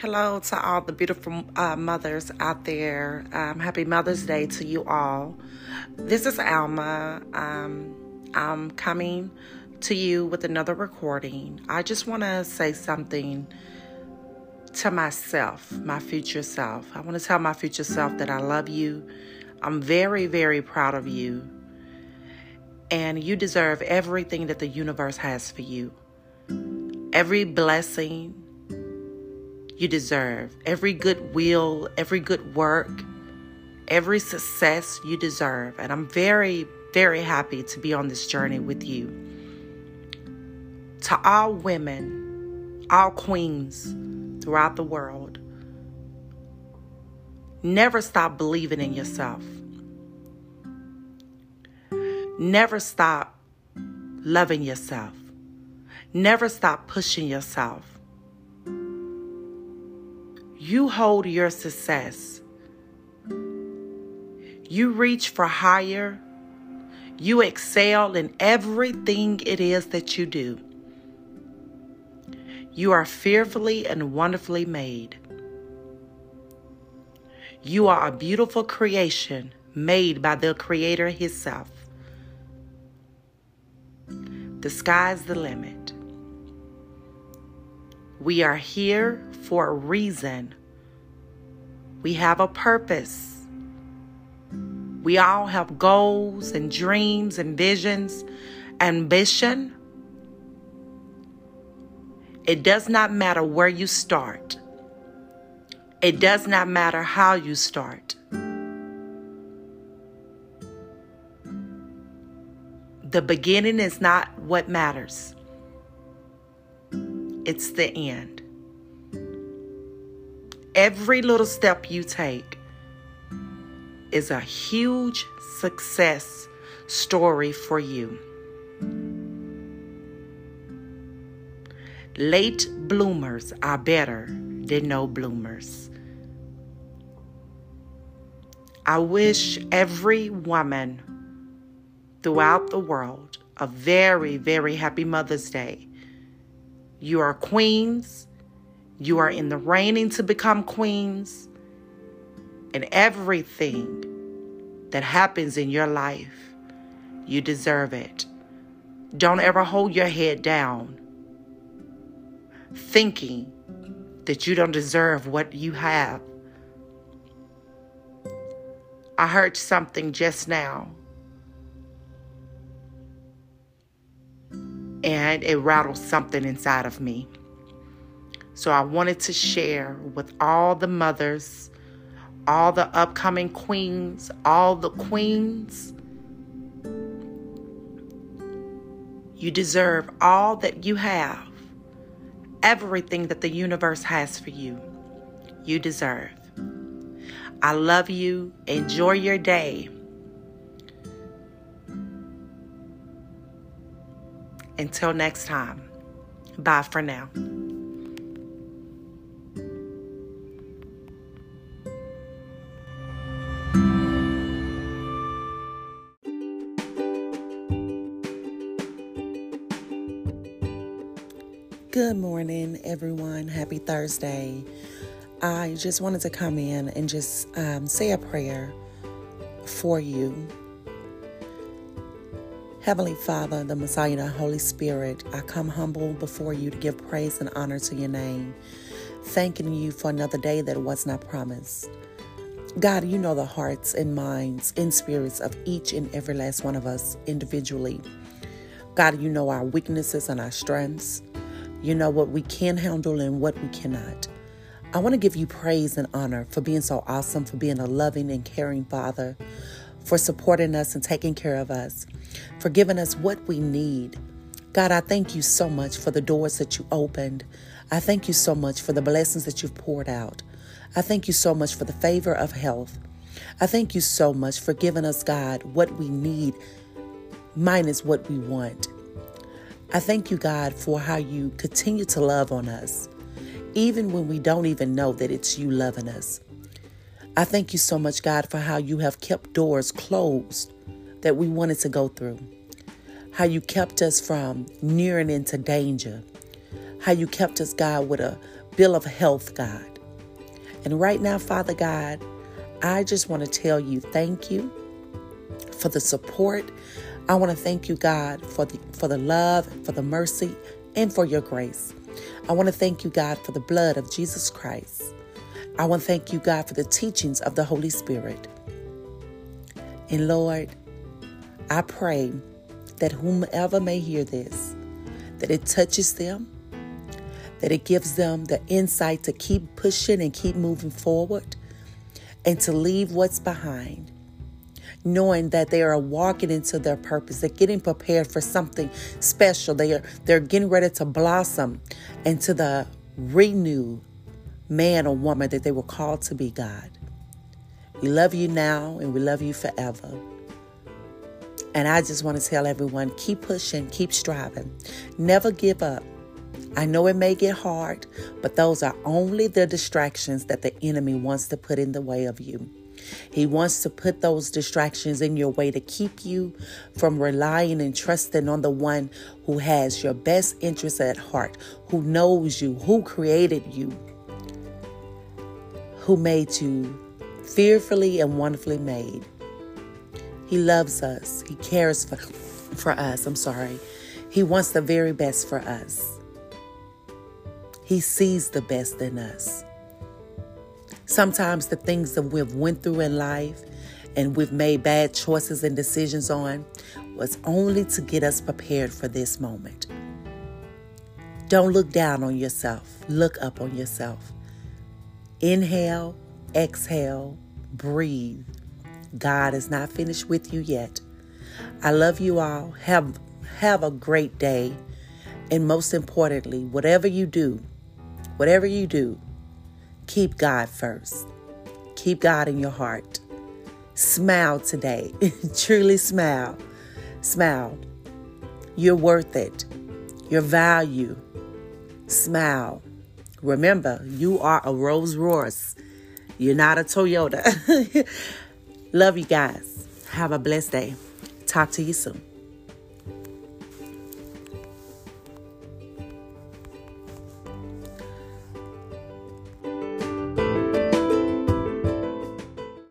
Hello to all the beautiful uh, mothers out there. Um, happy Mother's Day to you all. This is Alma. Um, I'm coming to you with another recording. I just want to say something to myself, my future self. I want to tell my future self that I love you. I'm very, very proud of you. And you deserve everything that the universe has for you. Every blessing, you deserve. Every good will, every good work, every success you deserve. And I'm very, very happy to be on this journey with you. To all women, all queens throughout the world, never stop believing in yourself. Never stop loving yourself. Never stop pushing yourself. You hold your success. You reach for higher. You excel in everything it is that you do. You are fearfully and wonderfully made. You are a beautiful creation made by the Creator Himself. The sky's the limit. We are here for a reason. We have a purpose. We all have goals and dreams and visions, ambition. It does not matter where you start. It does not matter how you start. The beginning is not what matters, it's the end. Every little step you take is a huge success story for you. Late bloomers are better than no bloomers. I wish every woman throughout the world a very, very happy Mother's Day. You are queens. You are in the reigning to become queens. And everything that happens in your life, you deserve it. Don't ever hold your head down thinking that you don't deserve what you have. I heard something just now and it rattled something inside of me. So I wanted to share with all the mothers, all the upcoming queens, all the queens. You deserve all that you have, everything that the universe has for you. You deserve. I love you. Enjoy your day. Until next time, bye for now. Good morning, everyone. Happy Thursday. I just wanted to come in and just um, say a prayer for you Heavenly Father, the Messiah, the Holy Spirit, I come humble before you to give praise and honor to your name, thanking you for another day that was not promised. God, you know the hearts and minds and spirits of each and every last one of us individually. God, you know our weaknesses and our strengths. You know what we can handle and what we cannot. I want to give you praise and honor for being so awesome, for being a loving and caring Father, for supporting us and taking care of us for giving us what we need. God, I thank you so much for the doors that you opened. I thank you so much for the blessings that you've poured out. I thank you so much for the favor of health. I thank you so much for giving us, God, what we need, minus what we want. I thank you, God, for how you continue to love on us, even when we don't even know that it's you loving us. I thank you so much, God, for how you have kept doors closed that we wanted to go through. How you kept us from nearing into danger. How you kept us, God, with a bill of health, God. And right now, Father God, I just want to tell you thank you for the support. I want to thank you, God, for the for the love, for the mercy, and for your grace. I want to thank you, God, for the blood of Jesus Christ. I want to thank you, God, for the teachings of the Holy Spirit. And Lord, I pray that whomever may hear this, that it touches them, that it gives them the insight to keep pushing and keep moving forward, and to leave what's behind knowing that they are walking into their purpose. They're getting prepared for something special. They are they're getting ready to blossom into the renewed man or woman that they were called to be God. We love you now and we love you forever. And I just want to tell everyone keep pushing, keep striving, never give up. I know it may get hard, but those are only the distractions that the enemy wants to put in the way of you. He wants to put those distractions in your way to keep you from relying and trusting on the one who has your best interests at heart, who knows you, who created you, who made you fearfully and wonderfully made. He loves us. He cares for, for us. I'm sorry. He wants the very best for us. He sees the best in us. Sometimes the things that we've went through in life and we've made bad choices and decisions on was only to get us prepared for this moment. Don't look down on yourself. Look up on yourself. Inhale, exhale, breathe. God is not finished with you yet. I love you all. Have have a great day. And most importantly, whatever you do, whatever you do, Keep God first. Keep God in your heart. Smile today. Truly smile. Smile. You're worth it. Your value. Smile. Remember, you are a Rolls Royce. You're not a Toyota. Love you guys. Have a blessed day. Talk to you soon.